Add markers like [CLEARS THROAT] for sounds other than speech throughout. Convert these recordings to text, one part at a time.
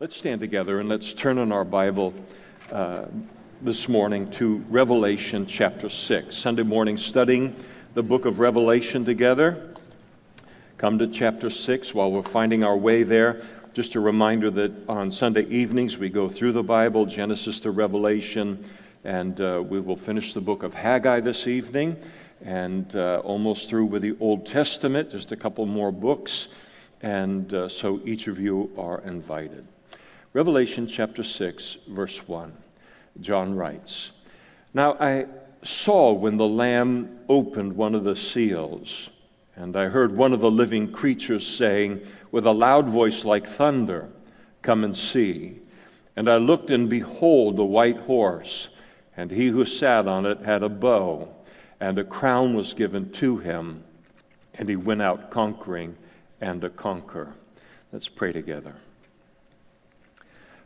Let's stand together and let's turn in our Bible uh, this morning to Revelation chapter 6. Sunday morning studying the book of Revelation together. Come to chapter 6 while we're finding our way there. Just a reminder that on Sunday evenings we go through the Bible, Genesis to Revelation, and uh, we will finish the book of Haggai this evening and uh, almost through with the Old Testament, just a couple more books. And uh, so each of you are invited. Revelation chapter 6, verse 1. John writes Now I saw when the Lamb opened one of the seals, and I heard one of the living creatures saying, with a loud voice like thunder, Come and see. And I looked, and behold, the white horse, and he who sat on it had a bow, and a crown was given to him, and he went out conquering and to conquer. Let's pray together.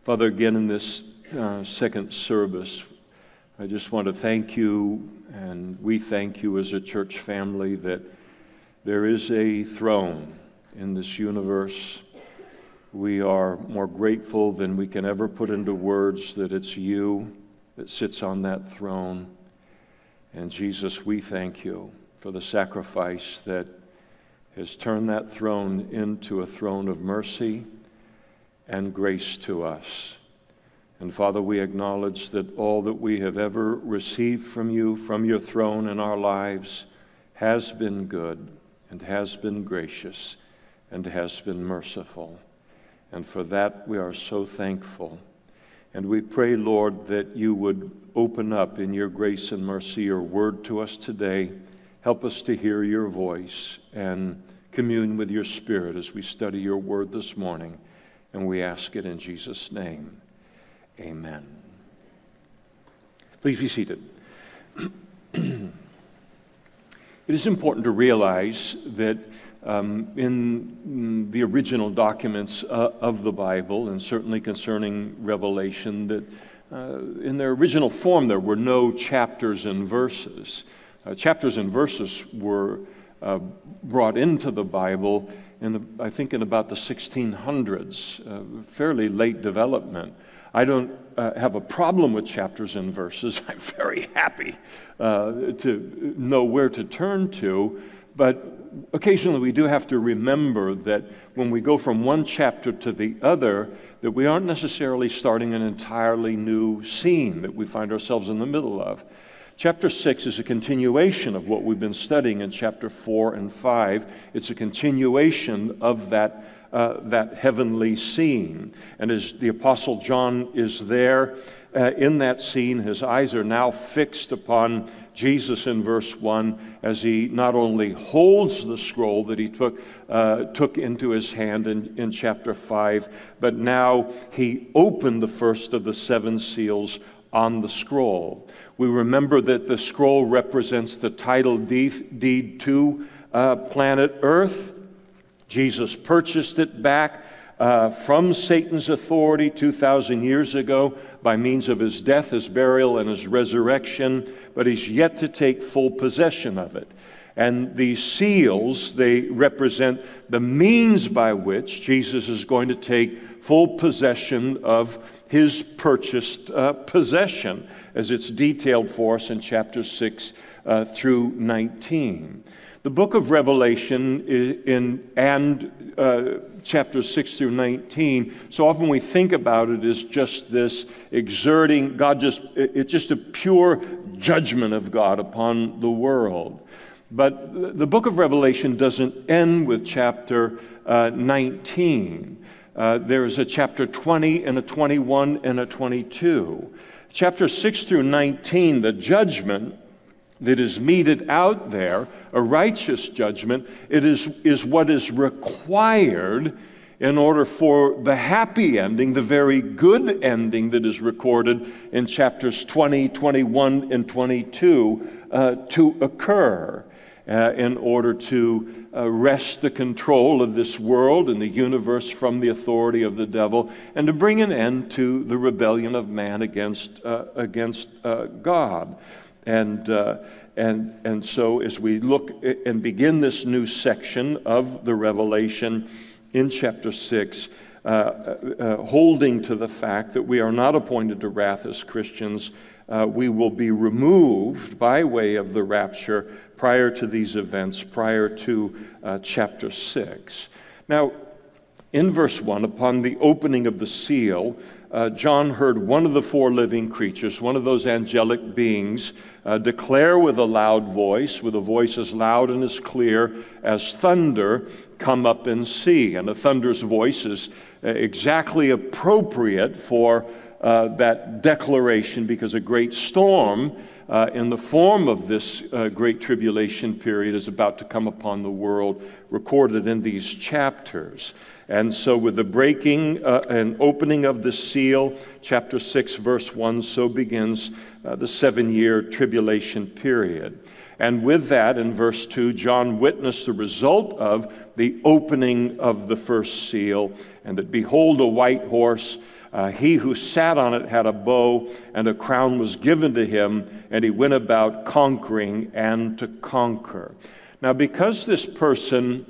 Father, again in this uh, second service, I just want to thank you, and we thank you as a church family that there is a throne in this universe. We are more grateful than we can ever put into words that it's you that sits on that throne. And Jesus, we thank you for the sacrifice that has turned that throne into a throne of mercy and grace to us. And Father, we acknowledge that all that we have ever received from you, from your throne in our lives, has been good and has been gracious and has been merciful. And for that we are so thankful. And we pray, Lord, that you would open up in your grace and mercy your word to us today. Help us to hear your voice and commune with your spirit as we study your word this morning. And we ask it in Jesus' name. Amen. Please be seated. [CLEARS THROAT] it is important to realize that um, in the original documents uh, of the Bible, and certainly concerning Revelation, that uh, in their original form there were no chapters and verses. Uh, chapters and verses were uh, brought into the Bible in I think in about the 1600s, uh, fairly late development. I don't uh, have a problem with chapters and verses. [LAUGHS] I'm very happy uh, to know where to turn to, but occasionally we do have to remember that when we go from one chapter to the other, that we aren't necessarily starting an entirely new scene that we find ourselves in the middle of. Chapter 6 is a continuation of what we've been studying in chapter 4 and 5. It's a continuation of that, uh, that heavenly scene. And as the Apostle John is there uh, in that scene, his eyes are now fixed upon Jesus in verse 1 as he not only holds the scroll that he took, uh, took into his hand in, in chapter 5, but now he opened the first of the seven seals on the scroll. We remember that the scroll represents the title deed to uh, planet Earth. Jesus purchased it back uh, from Satan's authority 2,000 years ago by means of his death, his burial, and his resurrection, but he's yet to take full possession of it. And these seals, they represent the means by which Jesus is going to take full possession of his purchased uh, possession, as it's detailed for us in chapter 6 uh, through 19. The book of Revelation in, and uh, chapters 6 through 19, so often we think about it as just this exerting, God just, it's just a pure judgment of God upon the world. But the book of Revelation doesn't end with chapter uh, 19. Uh, there's a chapter 20 and a 21 and a 22. Chapter 6 through 19, the judgment that is meted out there, a righteous judgment, it is, is what is required in order for the happy ending, the very good ending that is recorded in chapters 20, 21, and 22 uh, to occur. Uh, in order to uh, wrest the control of this world and the universe from the authority of the devil, and to bring an end to the rebellion of man against, uh, against uh, God. And, and, and so, as we look and begin this new section of the Revelation in chapter 6, uh, uh, holding to the fact that we are not appointed to wrath as Christians. Uh, we will be removed by way of the rapture prior to these events, prior to uh, chapter 6. Now, in verse 1, upon the opening of the seal, uh, John heard one of the four living creatures, one of those angelic beings, uh, declare with a loud voice, with a voice as loud and as clear as thunder, come up and see. And a thunder's voice is exactly appropriate for uh, that declaration because a great storm uh, in the form of this uh, great tribulation period is about to come upon the world, recorded in these chapters. And so, with the breaking uh, and opening of the seal, chapter 6, verse 1, so begins uh, the seven year tribulation period. And with that, in verse 2, John witnessed the result of the opening of the first seal, and that behold, a white horse uh, he who sat on it had a bow, and a crown was given to him, and he went about conquering and to conquer. Now, because this person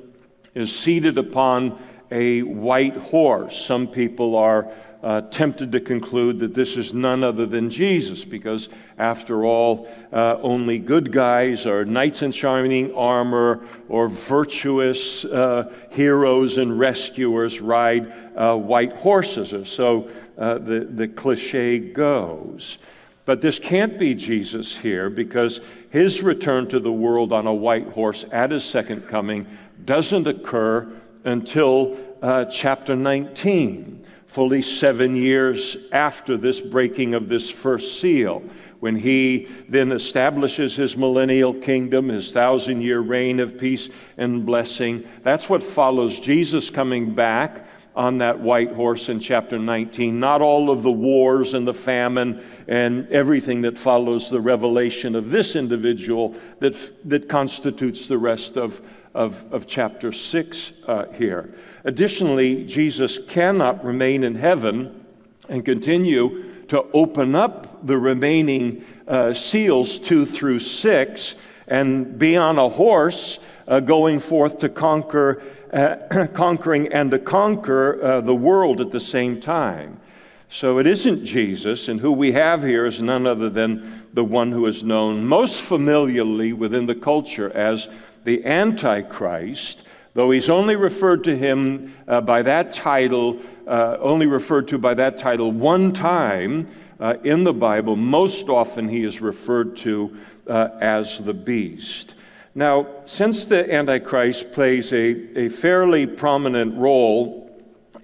is seated upon a white horse, some people are uh, tempted to conclude that this is none other than Jesus, because after all, uh, only good guys or knights in shining armor or virtuous uh, heroes and rescuers ride uh, white horses, or so uh, the, the cliche goes. But this can't be Jesus here because his return to the world on a white horse at his second coming doesn't occur until uh, chapter 19 fully seven years after this breaking of this first seal, when he then establishes his millennial kingdom, his thousand year reign of peace and blessing. That's what follows Jesus coming back on that white horse in chapter 19. Not all of the wars and the famine and everything that follows the revelation of this individual that, that constitutes the rest of, of, of chapter 6 uh, here. Additionally, Jesus cannot remain in heaven and continue to open up the remaining uh, seals, two through six, and be on a horse uh, going forth to conquer, uh, [CLEARS THROAT] conquering and to conquer uh, the world at the same time. So it isn't Jesus, and who we have here is none other than the one who is known most familiarly within the culture as the Antichrist though he's only referred to him uh, by that title, uh, only referred to by that title one time uh, in the Bible, most often he is referred to uh, as the beast. Now, since the Antichrist plays a, a fairly prominent role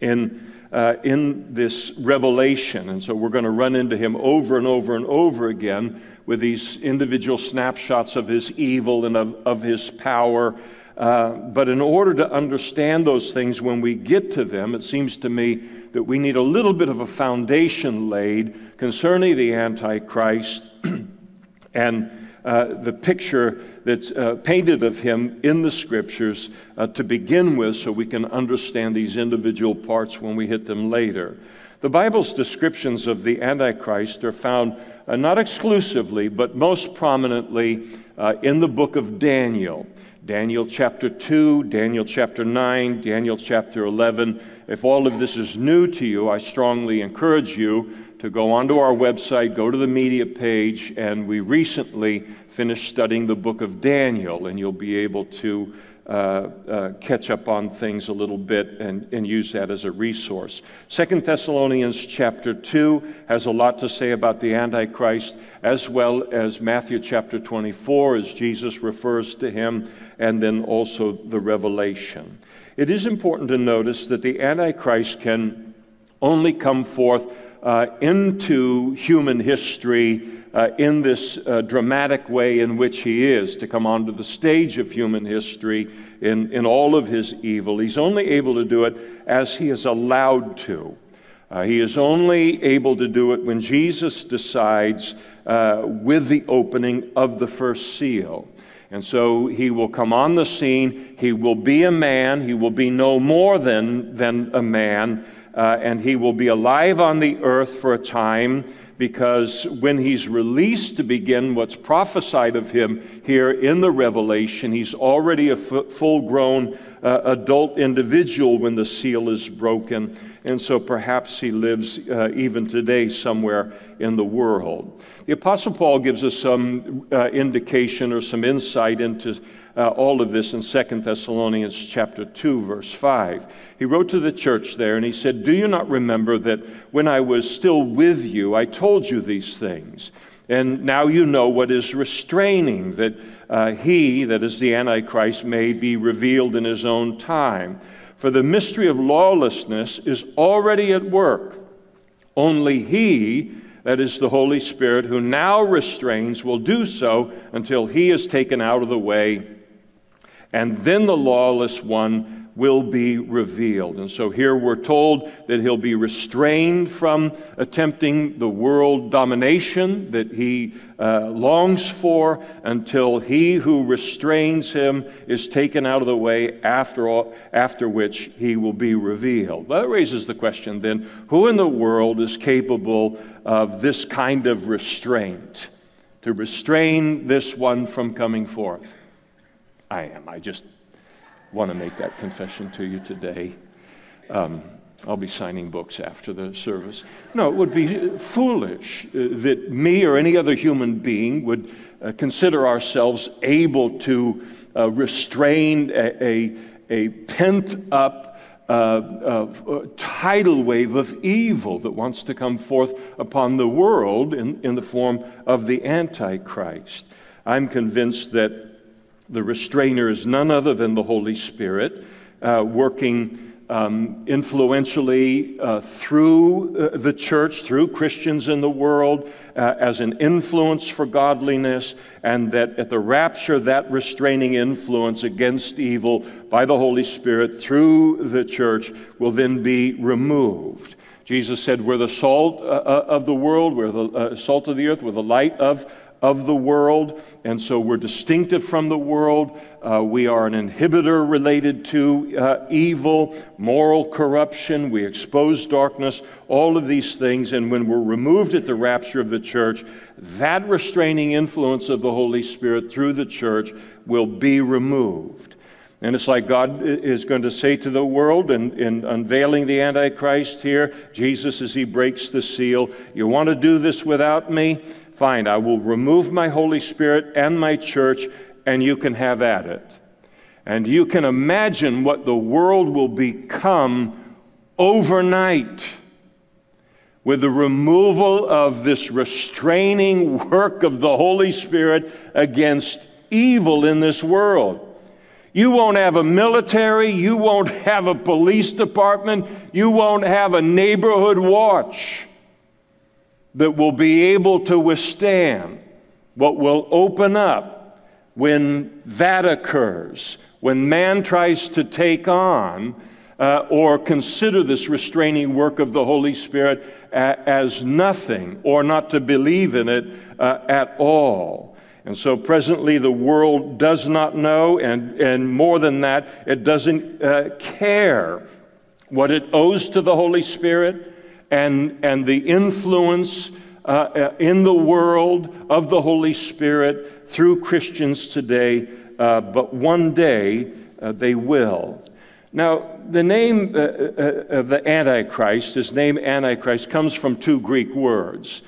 in uh, in this revelation. And so we're going to run into him over and over and over again with these individual snapshots of his evil and of, of his power uh, but in order to understand those things when we get to them, it seems to me that we need a little bit of a foundation laid concerning the Antichrist [CLEARS THROAT] and uh, the picture that's uh, painted of him in the scriptures uh, to begin with so we can understand these individual parts when we hit them later. The Bible's descriptions of the Antichrist are found uh, not exclusively, but most prominently uh, in the book of Daniel. Daniel chapter 2, Daniel chapter 9, Daniel chapter 11. If all of this is new to you, I strongly encourage you to go onto our website, go to the media page, and we recently finished studying the book of Daniel, and you'll be able to uh, uh, catch up on things a little bit and, and use that as a resource. Second Thessalonians chapter 2 has a lot to say about the Antichrist, as well as Matthew chapter 24, as Jesus refers to him, and then also the Revelation. It is important to notice that the Antichrist can only come forth uh, into human history uh, in this uh, dramatic way in which he is, to come onto the stage of human history in, in all of his evil. He's only able to do it as he is allowed to. Uh, he is only able to do it when Jesus decides uh, with the opening of the first seal. And so he will come on the scene. He will be a man. He will be no more than, than a man. Uh, and he will be alive on the earth for a time because when he's released to begin what's prophesied of him here in the Revelation, he's already a full grown uh, adult individual when the seal is broken. And so perhaps he lives uh, even today somewhere in the world. The Apostle Paul gives us some uh, indication or some insight into uh, all of this in 2 Thessalonians chapter 2 verse 5. He wrote to the church there and he said, "Do you not remember that when I was still with you I told you these things?" And now you know what is restraining, that uh, he, that is the Antichrist, may be revealed in his own time. For the mystery of lawlessness is already at work. Only he, that is the Holy Spirit, who now restrains, will do so until he is taken out of the way. And then the lawless one will be revealed. And so here we're told that he'll be restrained from attempting the world domination that he uh, longs for until he who restrains him is taken out of the way, after, all, after which he will be revealed. That raises the question then who in the world is capable of this kind of restraint? To restrain this one from coming forth? I am. I just want to make that confession to you today. Um, I'll be signing books after the service. No, it would be foolish uh, that me or any other human being would uh, consider ourselves able to uh, restrain a, a, a pent up uh, uh, tidal wave of evil that wants to come forth upon the world in, in the form of the Antichrist. I'm convinced that the restrainer is none other than the Holy Spirit, uh, working um, influentially uh, through uh, the church, through Christians in the world, uh, as an influence for godliness, and that at the rapture, that restraining influence against evil by the Holy Spirit through the church will then be removed. Jesus said, We're the salt uh, of the world, we're the salt of the earth, we're the light of of the world, and so we're distinctive from the world. Uh, we are an inhibitor related to uh, evil, moral corruption. We expose darkness, all of these things. And when we're removed at the rapture of the church, that restraining influence of the Holy Spirit through the church will be removed. And it's like God is going to say to the world in, in, unveiling the Antichrist here, Jesus, as he breaks the seal, You want to do this without me? Fine, I will remove my Holy Spirit and my church, and you can have at it. And you can imagine what the world will become overnight with the removal of this restraining work of the Holy Spirit against evil in this world. You won't have a military, you won't have a police department, you won't have a neighborhood watch that will be able to withstand what will open up when that occurs, when man tries to take on uh, or consider this restraining work of the Holy Spirit a- as nothing or not to believe in it uh, at all. And so presently the world does not know, and, and more than that, it doesn't uh, care what it owes to the Holy Spirit and, and the influence uh, uh, in the world of the Holy Spirit through Christians today, uh, but one day uh, they will. Now, the name uh, uh, of the Antichrist, his name Antichrist, comes from two Greek words.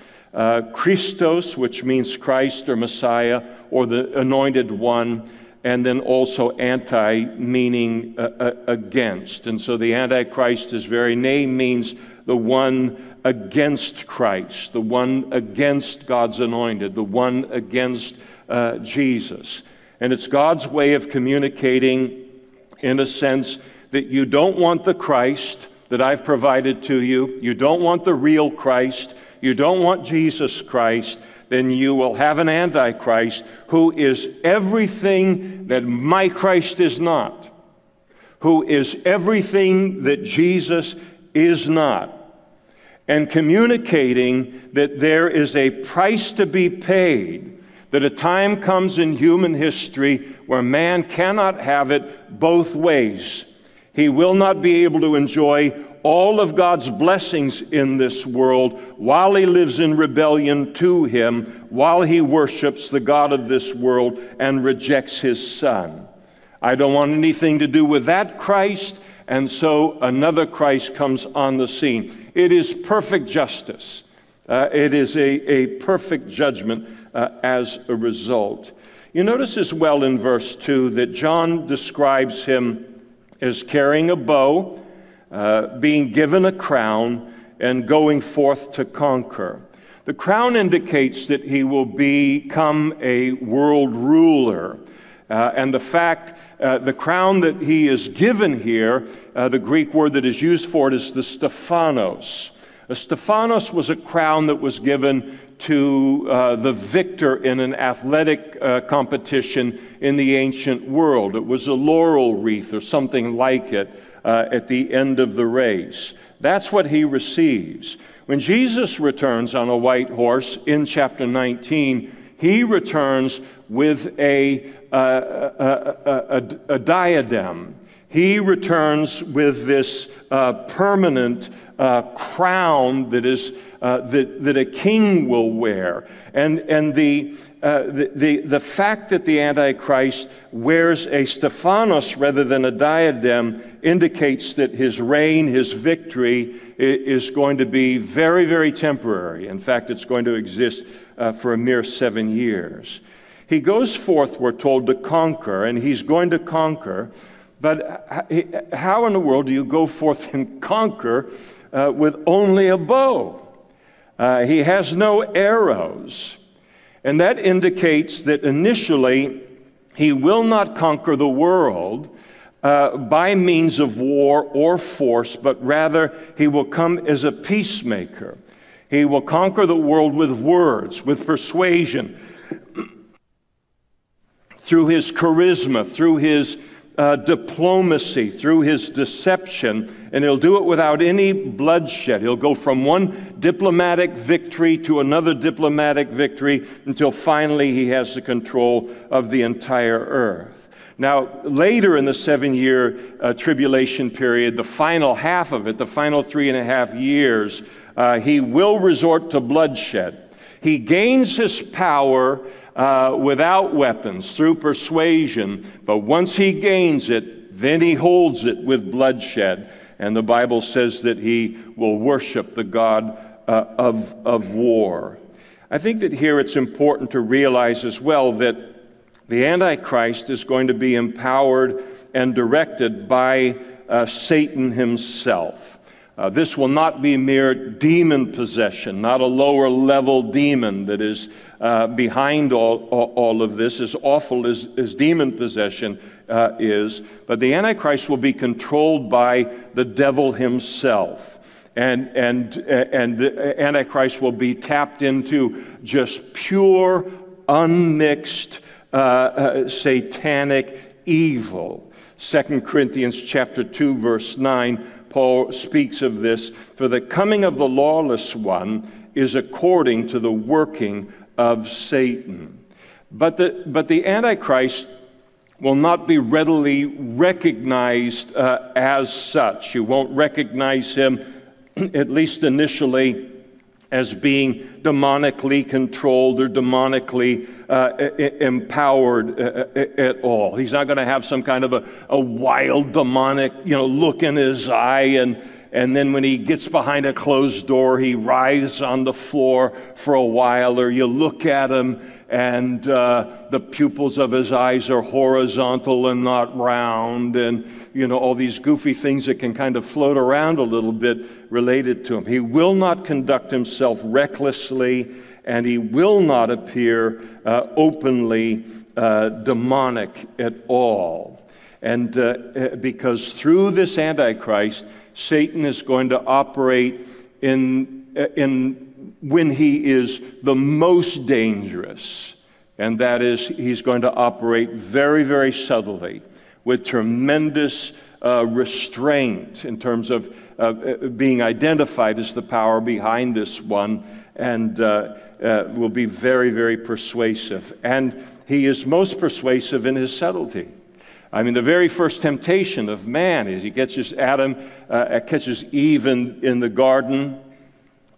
Christos, which means Christ or Messiah or the anointed one, and then also anti, meaning against. And so the Antichrist, his very name means the one against Christ, the one against God's anointed, the one against uh, Jesus. And it's God's way of communicating, in a sense, that you don't want the Christ that I've provided to you, you don't want the real Christ, you don't want Jesus Christ, then you will have an Antichrist who is everything that my Christ is not, who is everything that Jesus is not, and communicating that there is a price to be paid, that a time comes in human history where man cannot have it both ways. He will not be able to enjoy all of God's blessings in this world while he lives in rebellion to him, while he worships the God of this world and rejects his son. I don't want anything to do with that Christ, and so another Christ comes on the scene. It is perfect justice. Uh, it is a, a perfect judgment uh, as a result. You notice as well in verse 2 that John describes him as carrying a bow, uh, being given a crown, and going forth to conquer. The crown indicates that he will become a world ruler. Uh, and the fact, uh, the crown that he is given here, uh, the Greek word that is used for it is the Stephanos. A Stephanos was a crown that was given to uh, the victor in an athletic uh, competition in the ancient world. It was a laurel wreath or something like it uh, at the end of the race. That's what he receives. When Jesus returns on a white horse in chapter 19, he returns with a, uh, a, a, a diadem. He returns with this uh, permanent uh, crown that, is, uh, that, that a king will wear. And, and the, uh, the, the, the, fact that the Antichrist wears a Stephanos rather than a diadem indicates that his reign, his victory, is going to be very, very temporary. In fact, it's going to exist uh, for a mere seven years. He goes forth, we're told, to conquer, and he's going to conquer. But how in the world do you go forth and [LAUGHS] conquer uh, with only a bow. Uh, he has no arrows. And that indicates that initially he will not conquer the world uh, by means of war or force, but rather he will come as a peacemaker. He will conquer the world with words, with persuasion, [CLEARS THROAT] through his charisma, through his uh, diplomacy, through his deception, and he'll do it without any bloodshed. He'll go from one diplomatic victory to another diplomatic victory until finally he has the control of the entire earth. Now, later in the seven year uh, tribulation period, the final half of it, the final three and a half years, uh, he will resort to bloodshed. He gains his power uh, without weapons, through persuasion, but once he gains it, then he holds it with bloodshed. And the Bible says that he will worship the God uh, of, of war. I think that here it's important to realize as well that the Antichrist is going to be empowered and directed by uh, Satan himself. Uh, this will not be mere demon possession, not a lower level demon that is uh, behind all, all, of this, as awful as, as demon possession uh, is. But the Antichrist will be controlled by the devil himself. And, and, and the Antichrist will be tapped into just pure, unmixed, uh, uh, satanic evil. 2 Corinthians chapter 2 verse 9 Paul speaks of this. For the coming of the lawless one is according to the working of Satan. But the, but the Antichrist will not be readily recognized uh, as such. You won't recognize him, [CLEARS THROAT] at least initially, as being demonically controlled or demonically uh, empowered at all. He's not going to have some kind of a, a wild demonic, you know, look in his eye and and then when he gets behind a closed door, he writhes on the floor for a while, or you look at him and uh, the pupils of his eyes are horizontal and not round, and you know all these goofy things that can kind of float around a little bit related to him. He will not conduct himself recklessly, and he will not appear uh, openly uh, demonic at all. And uh, uh, because through this Antichrist, Satan is going to operate in, in when he is the most dangerous, and that is he's going to operate very, very subtly with tremendous uh, restraint in terms of uh, being identified as the power behind this one, and uh, uh, will be very, very persuasive. And he is most persuasive in his subtlety. I mean, the very first temptation of man is he catches Adam, uh, catches Eve in, in the garden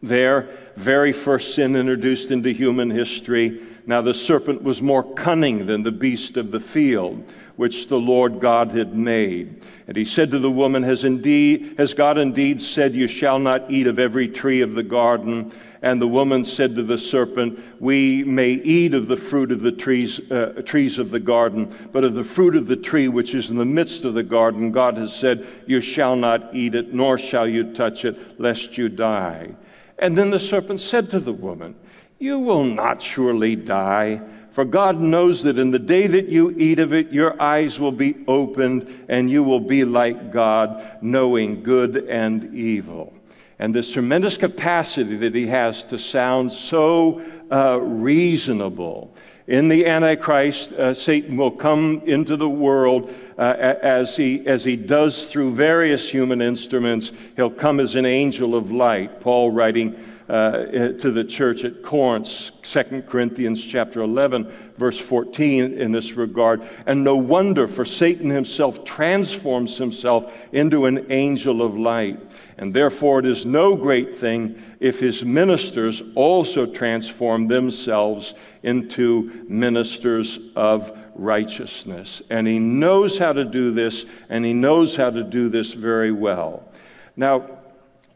there, very first sin introduced into human history. Now, the serpent was more cunning than the beast of the field, which the Lord God had made. And he said to the woman, Has, indeed, has God indeed said, You shall not eat of every tree of the garden? And the woman said to the serpent, We may eat of the fruit of the trees, uh, trees of the garden, but of the fruit of the tree which is in the midst of the garden, God has said, You shall not eat it, nor shall you touch it, lest you die. And then the serpent said to the woman, You will not surely die. For God knows that in the day that you eat of it, your eyes will be opened, and you will be like God, knowing good and evil. And this tremendous capacity that he has to sound so uh, reasonable. In the Antichrist, uh, Satan will come into the world uh, as, he, as he does through various human instruments. He'll come as an angel of light. Paul writing uh, to the church at Corinth, 2 Corinthians chapter 11, verse 14 in this regard. And no wonder, for Satan himself transforms himself into an angel of light. And therefore, it is no great thing if his ministers also transform themselves into ministers of righteousness. And he knows how to do this, and he knows how to do this very well. Now,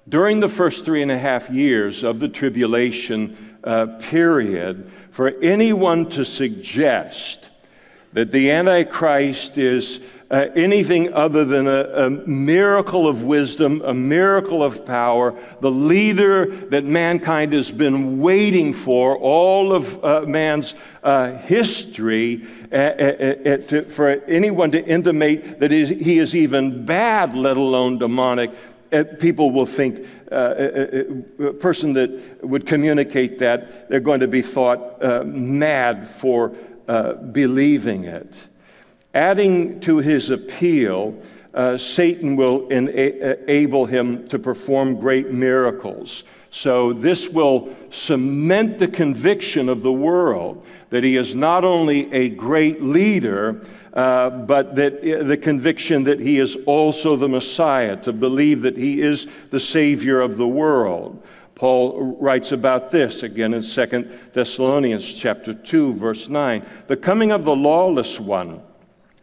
during the first three and a half years of the tribulation uh, period, for anyone to suggest that the Antichrist is uh, anything other than a, a, miracle of wisdom, a miracle of power, the leader that mankind has been waiting for, all of uh, man's uh, history, uh, uh, uh, to, for anyone to intimate that he is even bad, let alone demonic, people will think uh, a, a, person that would communicate that they're going to be thought uh, mad for uh, believing it. Adding to his appeal, uh, Satan will enable him to perform great miracles. So, this will cement the conviction of the world that he is not only a great leader, uh, but that uh, the conviction that he is also the Messiah, to believe that he is the Savior of the world. Paul writes about this again in 2 Thessalonians chapter 2 verse 9. The coming of the lawless one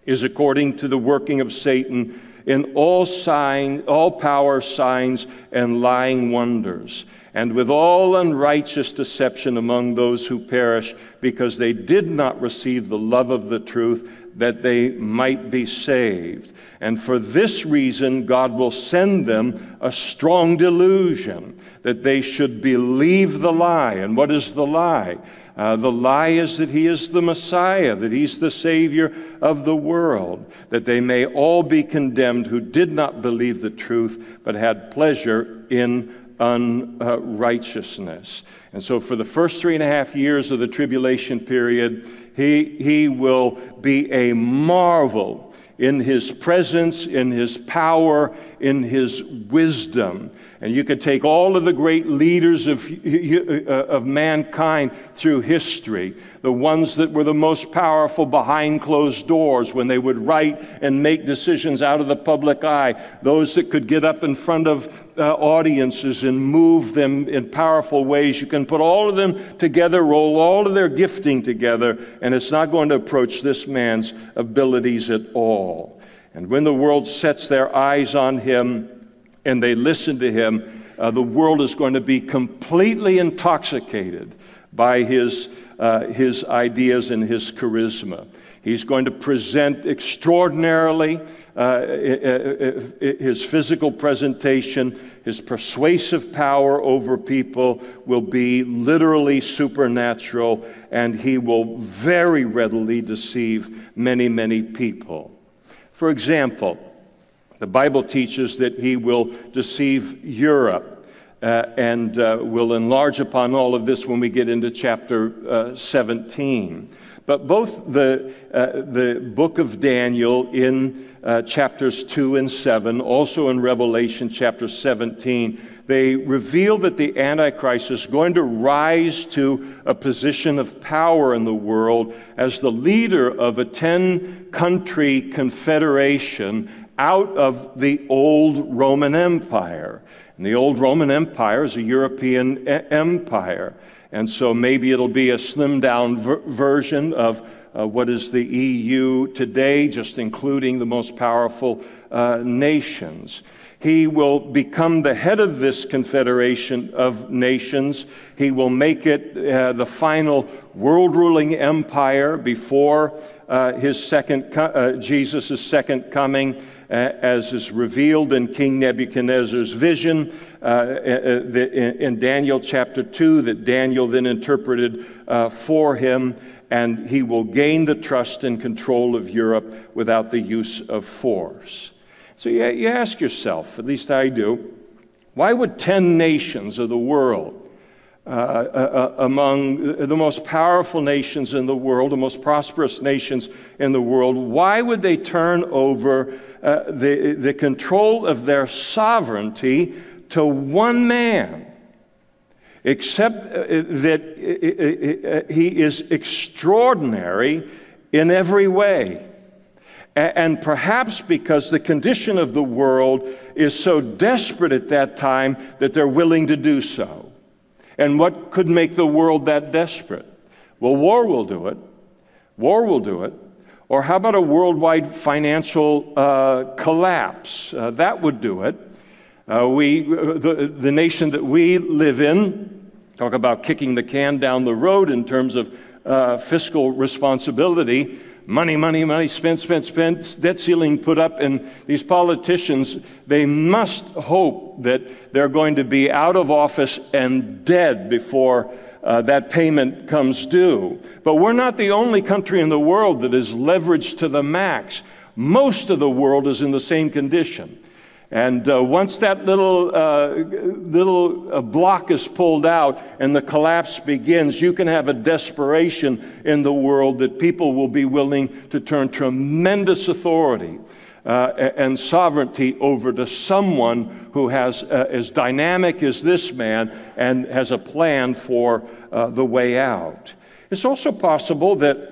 is according to the working of Satan in all sign, all power, signs, and lying wonders, and with all unrighteous deception among those who perish, because they did not receive the love of the truth that they might be saved. And for this reason, God will send them a strong delusion that they should believe the lie. And what is the lie? Uh, the lie is that he is the Messiah, that he's the Savior of the world, that they may all be condemned who did not believe the truth, but had pleasure in unrighteousness. And so, for the first three and a half years of the tribulation period, he, he will be a marvel in his presence, in his power, in his wisdom. And you could take all of the great leaders of, uh, of mankind through history, the ones that were the most powerful behind closed doors when they would write and make decisions out of the public eye, those that could get up in front of uh, audiences and move them in powerful ways. You can put all of them together, roll all of their gifting together, and it's not going to approach this man's abilities at all. And when the world sets their eyes on him, and they listen to him, uh, the world is going to be completely intoxicated by his, uh, his ideas and his charisma. He's going to present extraordinarily uh, his physical presentation, his persuasive power over people will be literally supernatural, and he will very readily deceive many, many people. For example, the Bible teaches that he will deceive Europe. Uh, and uh, we'll enlarge upon all of this when we get into chapter uh, 17. But both the, uh, the book of Daniel in uh, chapters 2 and 7, also in Revelation chapter 17, they reveal that the Antichrist is going to rise to a position of power in the world as the leader of a 10 country confederation out of the old Roman Empire. And the old Roman Empire is a European e- empire. And so maybe it'll be a slimmed down ver- version of uh, what is the EU today, just including the most powerful uh, nations. He will become the head of this confederation of nations. He will make it uh, the final world ruling empire before uh, his second, co- uh, Jesus' second coming, uh, as is revealed in King Nebuchadnezzar's vision uh, uh, in Daniel chapter 2, that Daniel then interpreted for him. And he will gain the trust and control of Europe without the use of force. So you, you ask yourself, at least I do, why would 10 nations of the world, uh, uh, uh, among the most powerful nations in the world, the most prosperous nations in the world, why would they turn over uh, the, the control of their sovereignty to one man? Except uh, that uh, he is extraordinary in every way. And perhaps because the condition of the world is so desperate at that time that they're willing to do so. And what could make the world that desperate? Well, war will do it. War will do it. Or how about a worldwide financial uh, collapse? Uh, that would do it. Uh, we, the, the nation that we live in, talk about kicking the can down the road in terms of uh, fiscal responsibility money, money, money, spend, spend, spend, debt ceiling put up, and these politicians, they must hope that they're going to be out of office and dead before uh, that payment comes due. But we're not the only country in the world that is leveraged to the max. Most of the world is in the same condition. And uh, once that little, uh, little uh, block is pulled out and the collapse begins, you can have a desperation in the world that people will be willing to turn tremendous authority uh, and sovereignty over to someone who has uh, as dynamic as this man and has a plan for uh, the way out. It's also possible that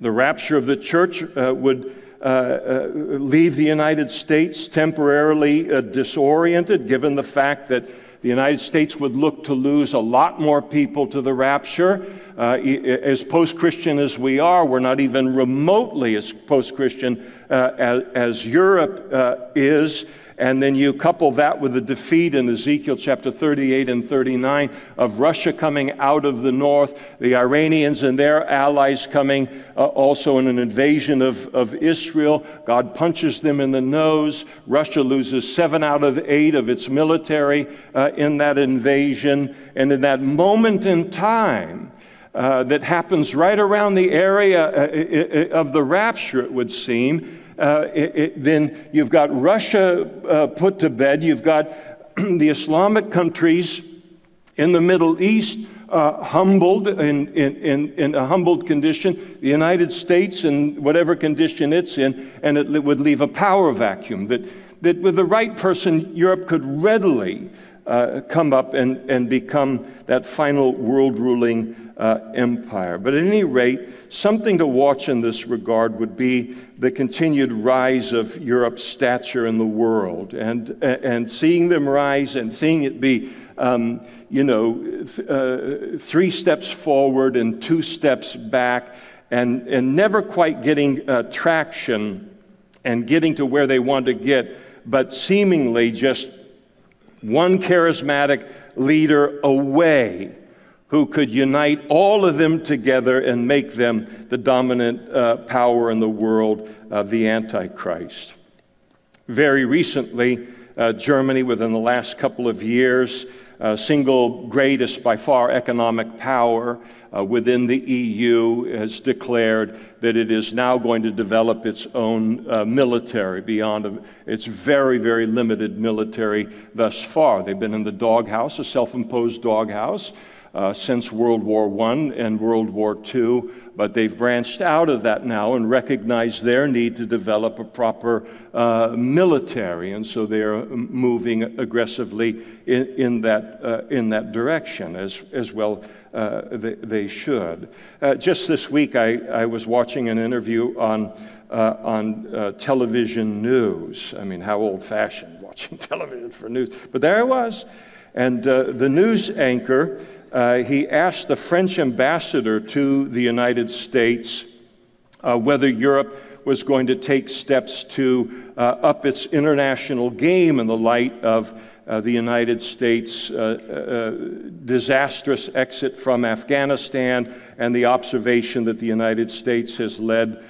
the rapture of the church would uh, uh, leave the United States temporarily uh, disoriented, given the fact that the United States would look to lose a lot more people to the rapture. Uh, as post Christian as we are, we're not even remotely as post Christian uh, as, as, Europe uh, is. And then you couple that with the defeat in Ezekiel chapter 38 and 39 of Russia coming out of the north, the Iranians and their allies coming uh, also in an invasion of, of Israel. God punches them in the nose. Russia loses seven out of eight of its military uh, in that invasion. And in that moment in time, uh, that happens right around the area uh, of the rapture, it would seem, uh, it, it, then you've got Russia uh, put to bed. You've got [CLEARS THROAT] the Islamic countries in the Middle East uh, humbled in, in, in, in, a humbled condition, the United States in whatever condition it's in, and it would leave a power vacuum that, that with the right person, Europe could readily uh, come up and, and become that final world ruling uh, empire. But at any rate, something to watch in this regard would be the continued rise of Europe's stature in the world and, and seeing them rise and seeing it be, um, you know, th- uh, three steps forward and two steps back and, and never quite getting uh, traction and getting to where they want to get, but seemingly just one charismatic leader away who could unite all of them together and make them the dominant uh, power in the world, uh, the Antichrist. Very recently, uh, Germany, within the last couple of years, uh, single greatest by far economic power uh, within the EU, has declared that it is now going to develop its own uh, military beyond a, its very, very limited military thus far. They've been in the doghouse, a self imposed doghouse. Uh, since World War I and World War II, but they've branched out of that now and recognized their need to develop a proper uh, military, and so they're moving aggressively in, in that, uh, in that direction as, as well uh, they, they, should. Uh, just this week, I, I was watching an interview on, uh, on uh, television news. I mean, how old fashioned [LAUGHS] watching television for news. But there I was. And the news anchor uh, he asked the French ambassador to the United States uh, whether Europe was going to take steps to uh, up its international game in the light of uh, the United States' uh, uh, disastrous exit from Afghanistan and the observation that the United States has led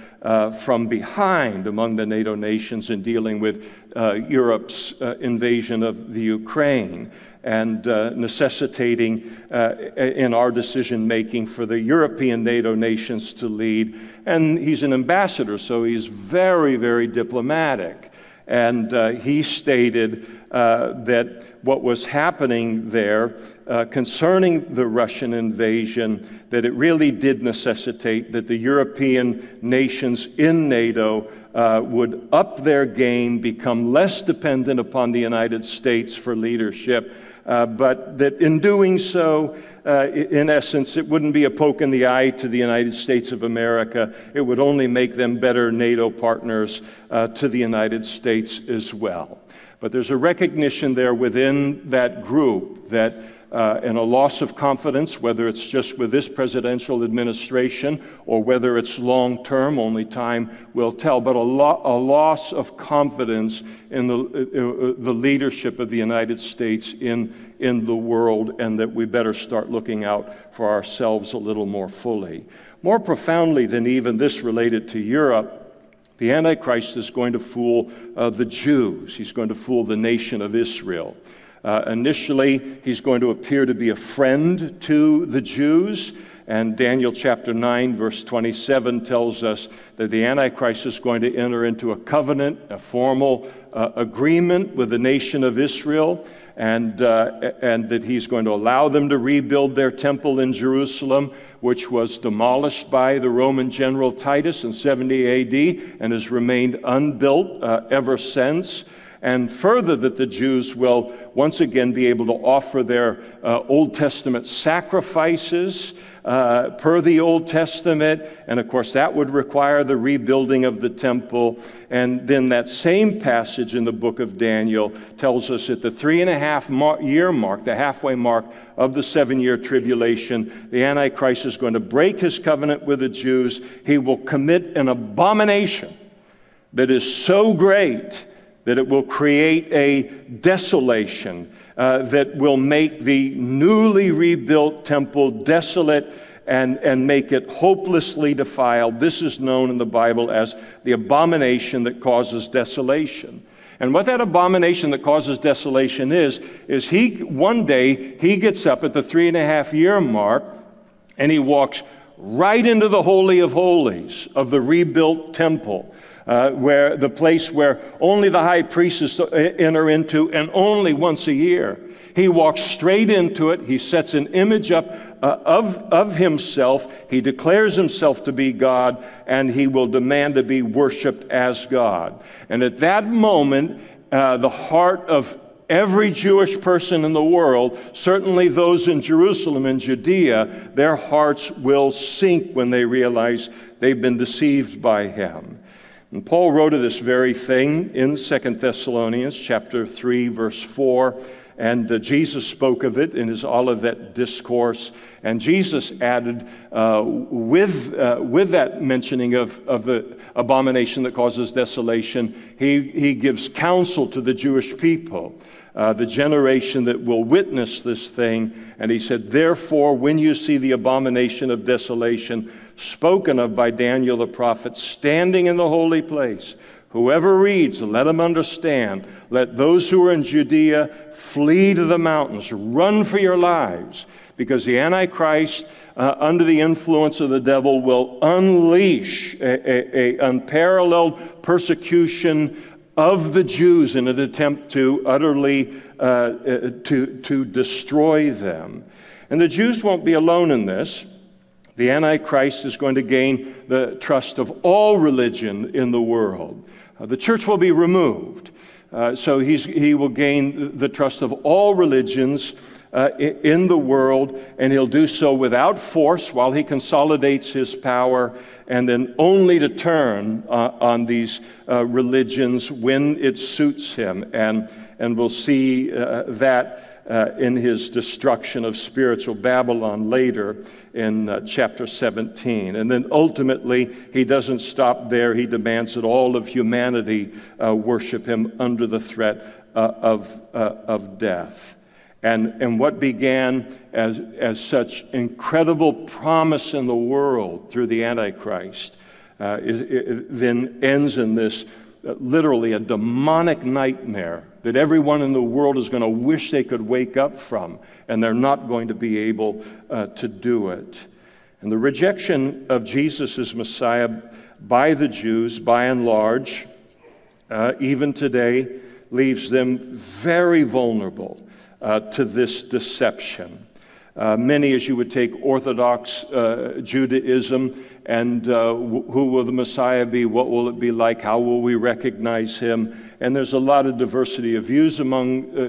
from behind among the NATO nations in dealing with Europe's invasion of the Ukraine and uh, necessitating uh, in our decision making for the European NATO nations to lead. And he's an ambassador, so he's very, very diplomatic. And uh, he stated uh, that what was happening there uh, concerning the Russian invasion, that it really did necessitate that the European nations in NATO uh, would up their game, become less dependent upon the United States for leadership, uh, but that in doing so, uh, in essence, it wouldn't be a poke in the eye to the United States of America. It would only make them better NATO partners uh, to the United States as well. But there's a recognition there within that group that uh, and a loss of confidence, whether it's just with this presidential administration or whether it's long term, only time will tell, but a, lo- a loss of confidence in the, uh, the leadership of the United States in, in the world, and that we better start looking out for ourselves a little more fully. More profoundly than even this related to Europe, the Antichrist is going to fool uh, the Jews. He's going to fool the nation of Israel. Uh, initially, he's going to appear to be a friend to the Jews. And Daniel chapter 9, verse 27 tells us that the Antichrist is going to enter into a covenant, a formal uh, agreement with the nation of Israel, and, uh, and that he's going to allow them to rebuild their temple in Jerusalem, which was demolished by the Roman general Titus in 70 AD and has remained unbuilt uh, ever since and further that the Jews will once again be able to offer their uh, Old Testament sacrifices uh, per the Old Testament. And of course, that would require the rebuilding of the temple. And then that same passage in the book of Daniel tells us at the three and a half year mark, the halfway mark of the seven year tribulation, the Antichrist is going to break his covenant with the Jews. He will commit an abomination that is so great that it will create a desolation uh, that will make the newly rebuilt temple desolate and, and make it hopelessly defiled. This is known in the Bible as the abomination that causes desolation. And what that abomination that causes desolation is, is he, one day, he gets up at the three and a half year mark and he walks right into the Holy of Holies of the rebuilt temple uh, where the place where only the high priests enter into and only once a year. He walks straight into it. He sets an image up uh, of, of himself. He declares himself to be God, and he will demand to be worshiped as God. And at that moment, uh, the heart of every Jewish person in the world, certainly those in Jerusalem and Judea, their hearts will sink when they realize they've been deceived by him. And Paul wrote of this very thing in 2 Thessalonians chapter 3 verse 4 and uh, Jesus spoke of it in his Olivet discourse. And Jesus added, uh, with, uh, with that mentioning of, of the abomination that causes desolation, he, he gives counsel to the Jewish people, uh, the generation that will witness this thing. And he said, Therefore, when you see the abomination of desolation, spoken of by Daniel the prophet, standing in the holy place. Whoever reads, let him understand. Let those who are in Judea flee to the mountains. Run for your lives. because the Antichrist, uh, under the influence of the devil, will unleash a, a, a, unparalleled persecution of the Jews in an attempt to utterly uh, uh, to, to destroy them. And the Jews won't be alone in this. The Antichrist is going to gain the trust of all religion in the world. Uh, the church will be removed. Uh, so he will gain the trust of all religions uh, in the world, and he'll do so without force while he consolidates his power, and then only to turn uh, on these uh, religions when it suits him. And, and we'll see uh, that in his destruction of spiritual Babylon later in uh, chapter 17. And then ultimately, he doesn't stop there. He demands that all of humanity uh, worship him under the threat uh, of, uh, of death. And, and what began as, as such incredible promise in the world through the Antichrist uh, is, it then ends in this uh, literally a demonic nightmare that everyone in the world is going to wish they could wake up from, and they're not going to be able uh, to do it. And the rejection of Jesus as Messiah by the Jews, by and large, uh, even today, leaves them very vulnerable uh, to this deception. Uh, many, as you would take Orthodox uh, Judaism, and uh, who will the Messiah be? What will it be like? How will we recognize him? And there's a lot of diversity of views among uh, uh,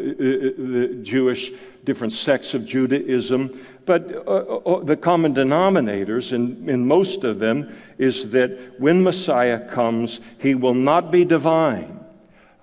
the Jewish different sects of Judaism. But the common denominators in, in most of them is that when Messiah comes, he will not be divine.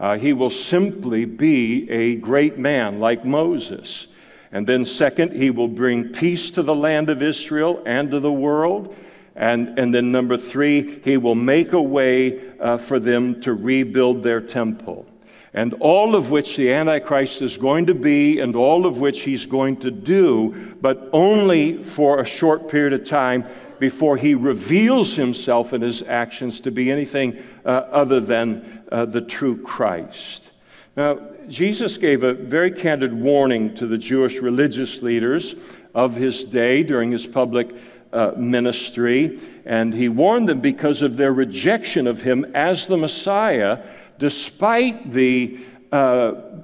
Uh, he will simply be a great man like Moses. And then, second, he will bring peace to the land of Israel and to the world. And, and then, number three, he will make a way uh, for them to rebuild their temple. And all of which the Antichrist is going to be, and all of which he's going to do, but only for a short period of time before he reveals himself and his actions to be anything uh, other than uh, the true Christ. Now, Jesus gave a very candid warning to the Jewish religious leaders of his day during his public uh, ministry, and he warned them because of their rejection of him as the Messiah, despite the uh,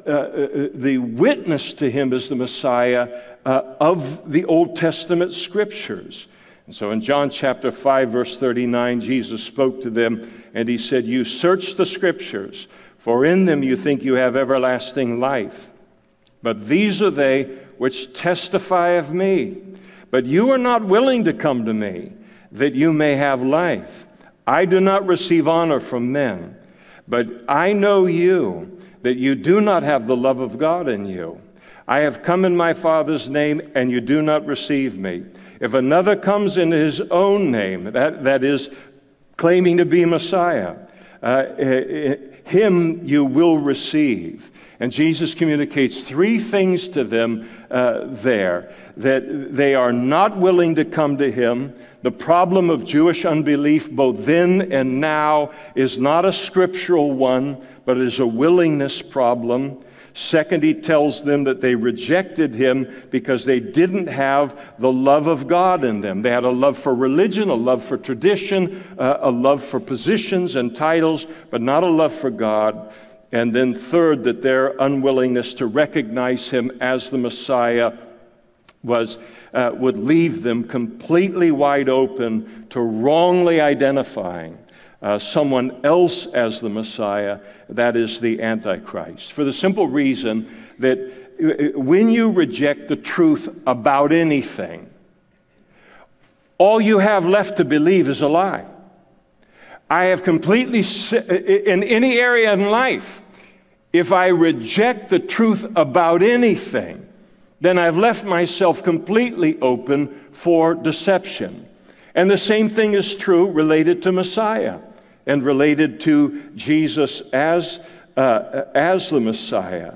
uh, uh the witness to him as the Messiah uh, of the Old Testament scriptures. And so in John chapter 5, verse 39, Jesus spoke to them and he said, You search the scriptures for in them you think you have everlasting life. But these are they which testify of me. But you are not willing to come to me, that you may have life. I do not receive honor from men, but I know you, that you do not have the love of God in you. I have come in my Father's name, and you do not receive me. If another comes in his own name, that, that is, claiming to be Messiah, uh, him you will receive. And Jesus communicates three things to them uh, there that they are not willing to come to him. The problem of Jewish unbelief, both then and now, is not a scriptural one, but is a willingness problem. Second, he tells them that they rejected him because they didn't have the love of God in them. They had a love for religion, a love for tradition, uh, a love for positions and titles, but not a love for God. And then, third, that their unwillingness to recognize him as the Messiah was, uh, would leave them completely wide open to wrongly identifying uh, someone else as the Messiah, that is the Antichrist. For the simple reason that uh, when you reject the truth about anything, all you have left to believe is a lie. I have completely, in any area in life, if I reject the truth about anything, then I've left myself completely open for deception. And the same thing is true related to Messiah and related to Jesus as, uh, as the Messiah.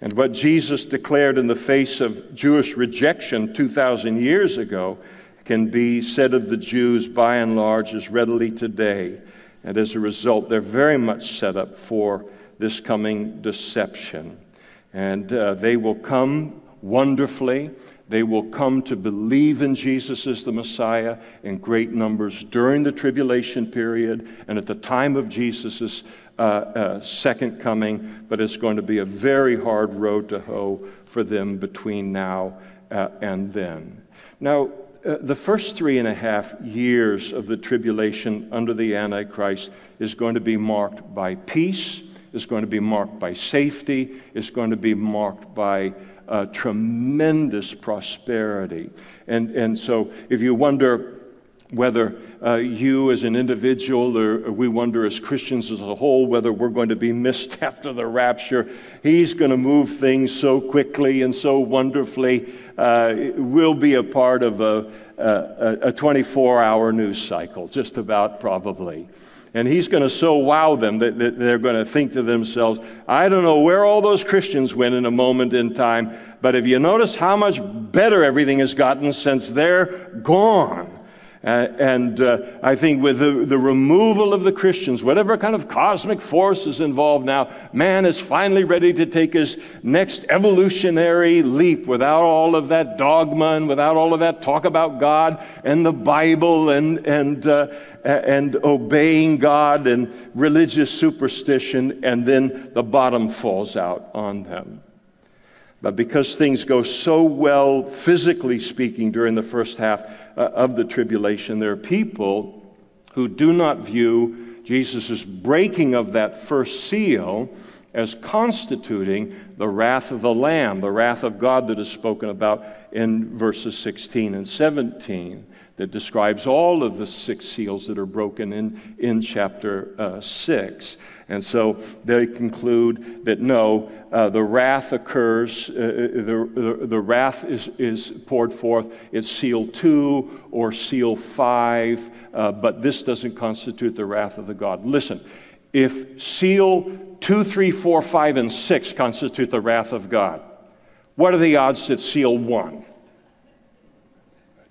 And what Jesus declared in the face of Jewish rejection 2,000 years ago can be said of the Jews by and large as readily today. And as a result, they're very much set up for this coming deception. And uh, they will come wonderfully They will come to believe in Jesus as the Messiah in great numbers during the tribulation period and at the time of Jesus' uh, uh, second coming, but it's going to be a very hard road to hoe for them between now uh, and then. Now, uh, the first three and a half years of the tribulation under the Antichrist is going to be marked by peace, is going to be marked by safety, is going to be marked by uh, tremendous prosperity. And, and so, if you wonder whether uh, you as an individual or, or, we wonder as Christians as a whole whether we're going to be missed [LAUGHS] after the rapture, He's going to move things so quickly and so wonderfully. Uh, we'll be a part of a, a, a 24 hour news cycle, just about probably. And he's going to so wow them that, that they're going to think to themselves, I don't know where all those Christians went in a moment in time, but have you noticed how much better everything has gotten since they're gone? Uh, and uh, I think with the, the, removal of the Christians, whatever kind of cosmic force is involved now, man is finally ready to take his next evolutionary leap without all of that dogma and without all of that talk about God and the Bible and, and, uh, and obeying God and religious superstition, and then the bottom falls out on them. But because things go so well, physically speaking, during the first half uh, of the tribulation, there are people who do not view Jesus' breaking of that first seal as constituting the wrath of the Lamb, the wrath of God that is spoken about in verses 16 and 17 that describes all of the six seals that are broken in, in chapter uh, 6. And so they conclude that no, uh, the wrath occurs, uh, uh the, the, the, wrath is, is poured forth. It's seal 2 or seal 5, uh, but this doesn't constitute the wrath of the God. Listen, if seal 2, 3, 4, 5, and 6 constitute the wrath of God, what are the odds that seal 1?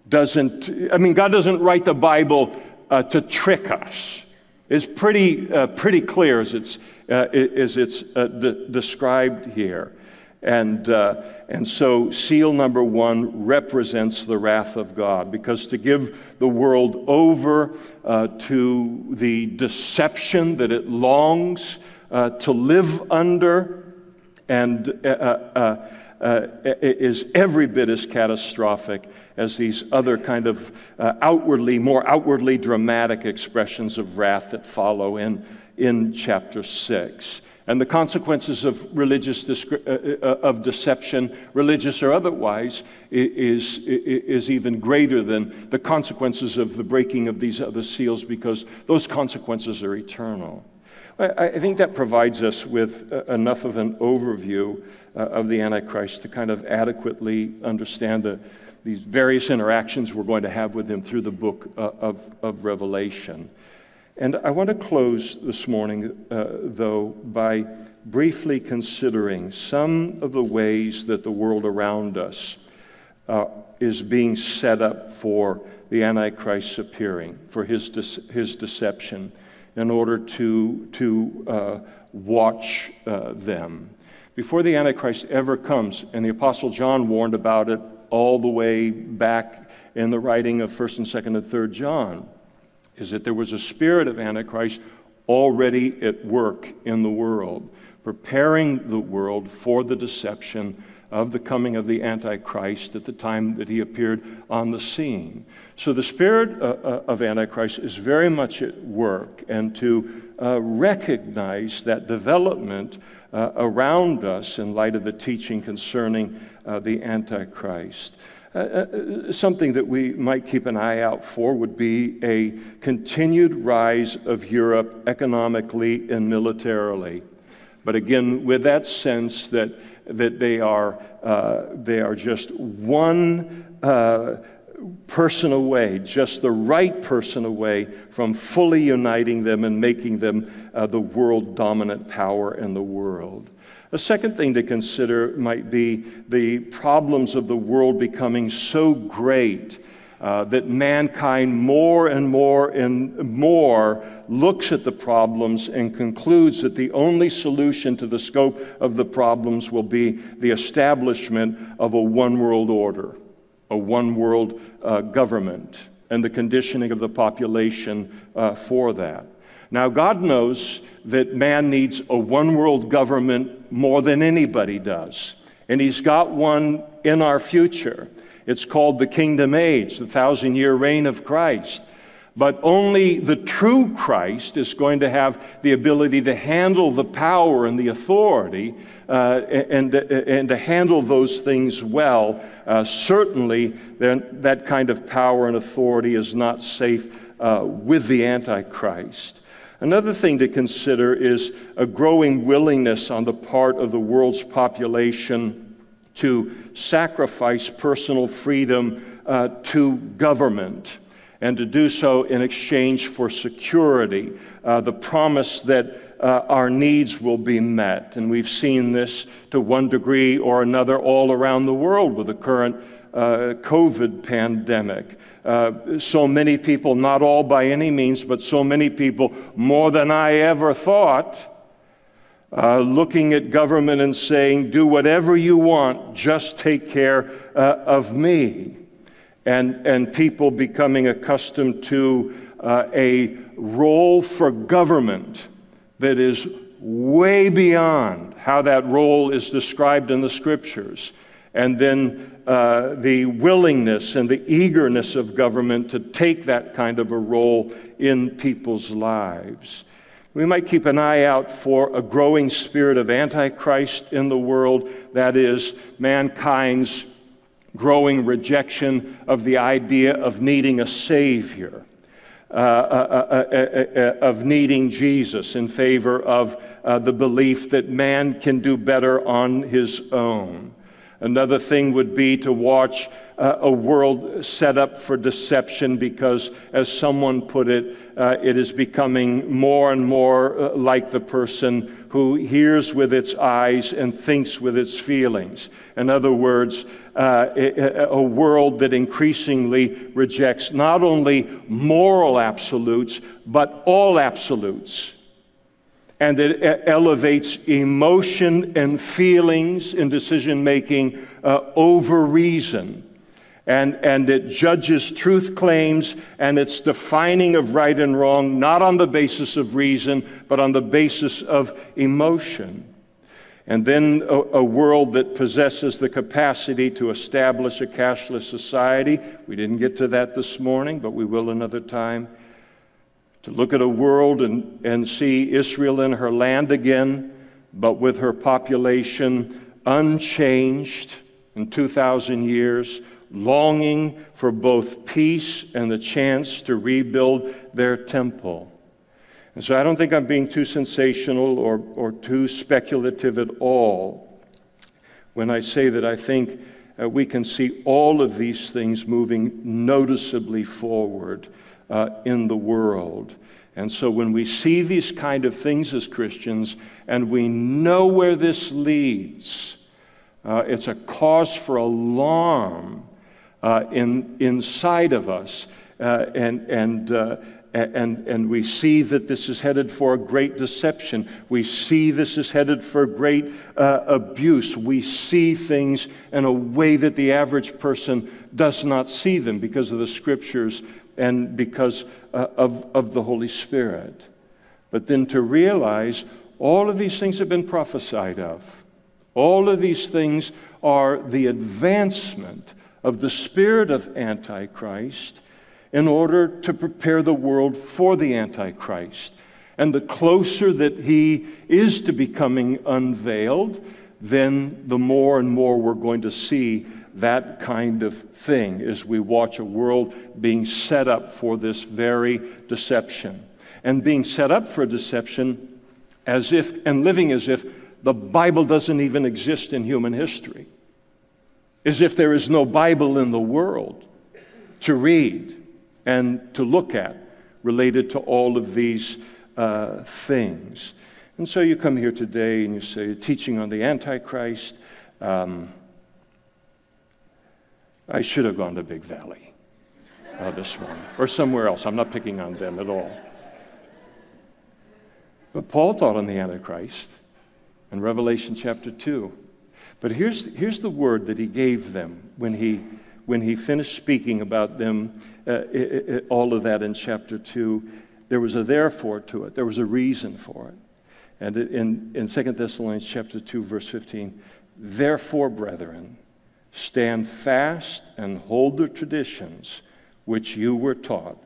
Doesn't, I mean, God doesn't write the Bible uh, to trick us. It's pretty, uh, pretty clear as it's, uh, as it's uh, de- described here. And, uh, and so, seal number one represents the wrath of God because to give the world over uh, to the deception that it longs to live under and uh, is every bit as catastrophic as these other kind of uh, outwardly, more outwardly dramatic expressions of wrath that follow in, in chapter 6. And the consequences of religious uh, uh, of deception, religious or otherwise, is, is even greater than the consequences of the breaking of these other seals because those consequences are eternal. I, think that provides us with uh, enough of an overview uh, of the Antichrist to kind of adequately understand the, these various interactions we're going to have with him through the book uh, of, of Revelation. And I want to close this morning, uh, though, by briefly considering some of the ways that the world around us uh, is being set up for the Antichrist's appearing, for his, de- his deception in order to, to uh, watch uh, them. Before the Antichrist ever comes, and the Apostle John warned about it all the way back in the writing of 1st and 2nd and 3rd John, is that there was a spirit of Antichrist already at work in the world, preparing the world for the deception of the coming of the Antichrist at the time that he appeared on the scene. So the spirit uh, uh, of Antichrist is very much at work, and to uh, recognize that development uh, around us in light of the teaching concerning uh, the Antichrist. Uh, uh, something that we might keep an eye out for would be a continued rise of Europe economically and militarily. But again, with that sense that that they are, uh, they are just one uh, person away, just the right person away from fully uniting them and making them uh, the world dominant power in the world. A second thing to consider might be the problems of the world becoming so great uh, that mankind more and more and more looks at the problems and concludes that the only solution to the scope of the problems will be the establishment of a one world order. A one world uh, government and the conditioning of the population uh, for that. Now, God knows that man needs a one world government more than anybody does. And He's got one in our future. It's called the kingdom age, the thousand year reign of Christ. But only the true Christ is going to have the ability to handle the power and the authority uh, and, and to handle those things well. Uh, certainly, that kind of power and authority is not safe uh, with the Antichrist. Another thing to consider is a growing willingness on the part of the world's population to sacrifice personal freedom uh, to government and to do so in exchange for security, uh, the promise that uh, our needs will be met. And we've seen this to one degree or another all around the world with the current uh, COVID pandemic. Uh, so many people, not all by any means, but so many people, more than I ever thought, uh, looking at government and saying, do whatever you want, just take care uh, of me and, and people becoming accustomed to uh, a role for government that is way beyond how that role is described in the scriptures. And then uh, the willingness and the eagerness of government to take that kind of a role in people's lives. We might keep an eye out for a growing spirit of Antichrist in the world, that is, mankind's growing rejection of the idea of needing a Savior, uh, uh, uh, of needing Jesus in favor of the belief that man can do better on his own. Another thing would be to watch uh, a world set up for deception because, as someone put it, uh, it is becoming more and more uh, like the person who hears with its eyes and thinks with its feelings. In other words, uh, a world that increasingly rejects not only moral absolutes, but all absolutes and it elevates emotion and feelings in decision making uh, over reason. And, and it judges truth claims and its defining of right and wrong, not on the basis of reason, but on the basis of emotion. And then a, a world that possesses the capacity to establish a cashless society. We didn't get to that this morning, but we will another time to look at a world and, and see Israel in her land again, but with her population unchanged in 2,000 years, longing for both peace and the chance to rebuild their temple. And so I don't think I'm being too sensational or, or too speculative at all when I say that I think uh, we can see all of these things moving noticeably forward uh, in the world. And so when we see these kind of things as Christians and we know where this leads, uh, it's a cause for alarm in, inside of us. Uh, and, and, uh, and, and we see that this is headed for a great deception. We see this is headed for great uh, abuse. We see things in a way that the average person does not see them because of the scriptures and because uh, of, of the Holy Spirit. But then to realize all of these things have been prophesied of. All of these things are the advancement of the spirit of Antichrist in order to prepare the world for the Antichrist. And the closer that he is to becoming unveiled, then the more and more we're going to see that kind of thing as we watch a world being set up for this very deception. And being set up for deception as if, and living as if the Bible doesn't even exist in human history. As if there is no Bible in the world to read and to look at related to all of these uh, things. And so you come here today and you say, teaching on the Antichrist. Um, I should have gone to Big Valley uh, this morning or somewhere else. I'm not picking on them at all. But Paul taught on the Antichrist in Revelation chapter 2. But here's, here's the word that he gave them when he, when he finished speaking about them, uh, it, it, all of that in chapter 2, there was a therefore to it. There was a reason for it. And in, in 2 Thessalonians chapter 2, verse 15, therefore, brethren, stand fast and hold the traditions which you were taught,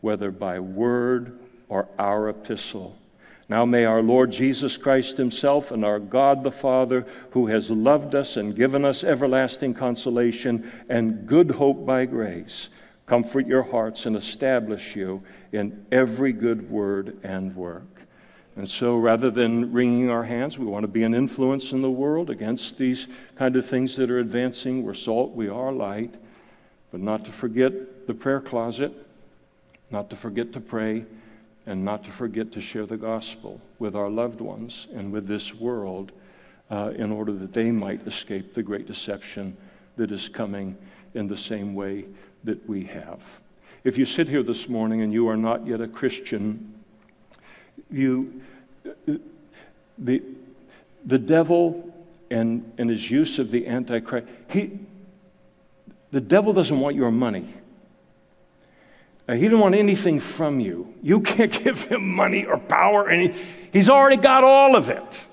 whether by word or our epistle. Now may our Lord Jesus Christ Himself and our God the Father, who has loved us and given us everlasting consolation and good hope by grace, comfort your hearts and establish you in every good word and work. And so rather than wringing our hands, we want to be an influence in the world against these kind of things that are advancing. We're salt, we are light, but not to forget the prayer closet, not to forget to pray and not to forget to share the gospel with our loved ones and with this world uh, in order that they might escape the great deception that is coming in the same way that we have. If you sit here this morning and you are not yet a Christian, you, the, the devil and, and his use of the Antichrist, he, the devil doesn't want your money. He didn't want anything from you. You [LAUGHS] can't give him money or power. Any, he's already got all of it.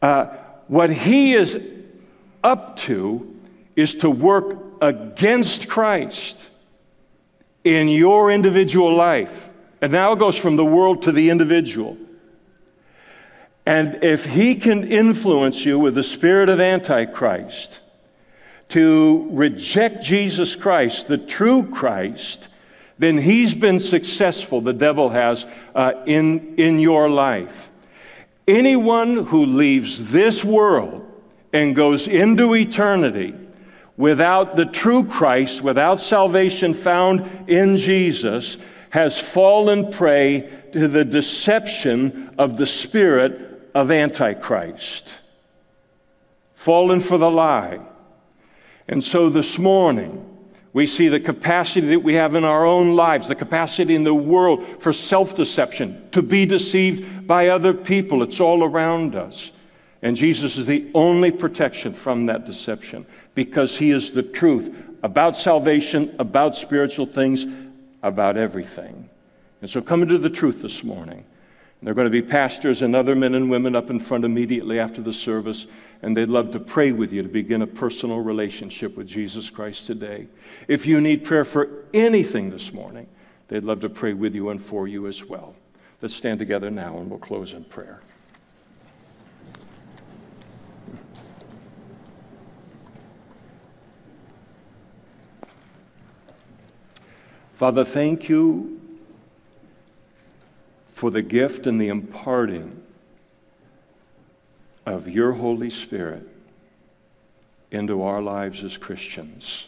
Uh, what he is up to is to work against Christ in your individual life. And now it goes from the world to the individual. And if he can influence you with the spirit of Antichrist, to reject Jesus Christ, the true Christ, then he's been successful, the devil has, uh, in, in your life. Anyone who leaves this world and goes into eternity without the true Christ, without salvation found in Jesus, has fallen prey to the deception of the spirit of Antichrist. Fallen for the lie. And so this morning, we see the capacity that we have in our own lives, the capacity in the world for self deception, to be deceived by other people. It's all around us. And Jesus is the only protection from that deception because he is the truth about salvation, about spiritual things, about everything. And so come into the truth this morning. And there are going to be pastors and other men and women up in front immediately after the service and they'd love to pray with you to begin a personal relationship with Jesus Christ today. If you need prayer for anything this morning, they'd love to pray with you and for you as well. Let's stand together now and we'll close in prayer. Father, thank you for the gift and the imparting of your Holy Spirit into our lives as Christians.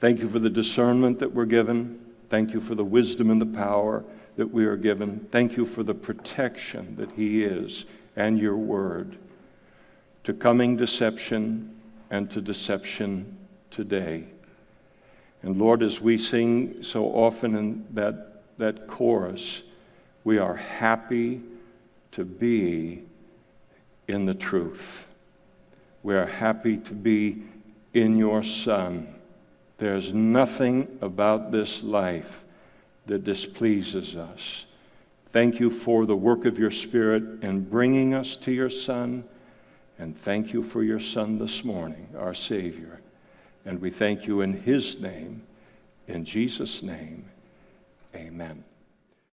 Thank you for the discernment that we're given. Thank you for the wisdom and the power that we are given. Thank you for the protection that He is and your word to coming deception and to deception today. And Lord, as we sing so often in that, that chorus, we are happy to be in the truth. We are happy to be in your Son. There's nothing about this life that displeases us. Thank you for the work of your Spirit in bringing us to your Son. And thank you for your Son this morning, our Savior. And we thank you in His name, in Jesus' name. Amen.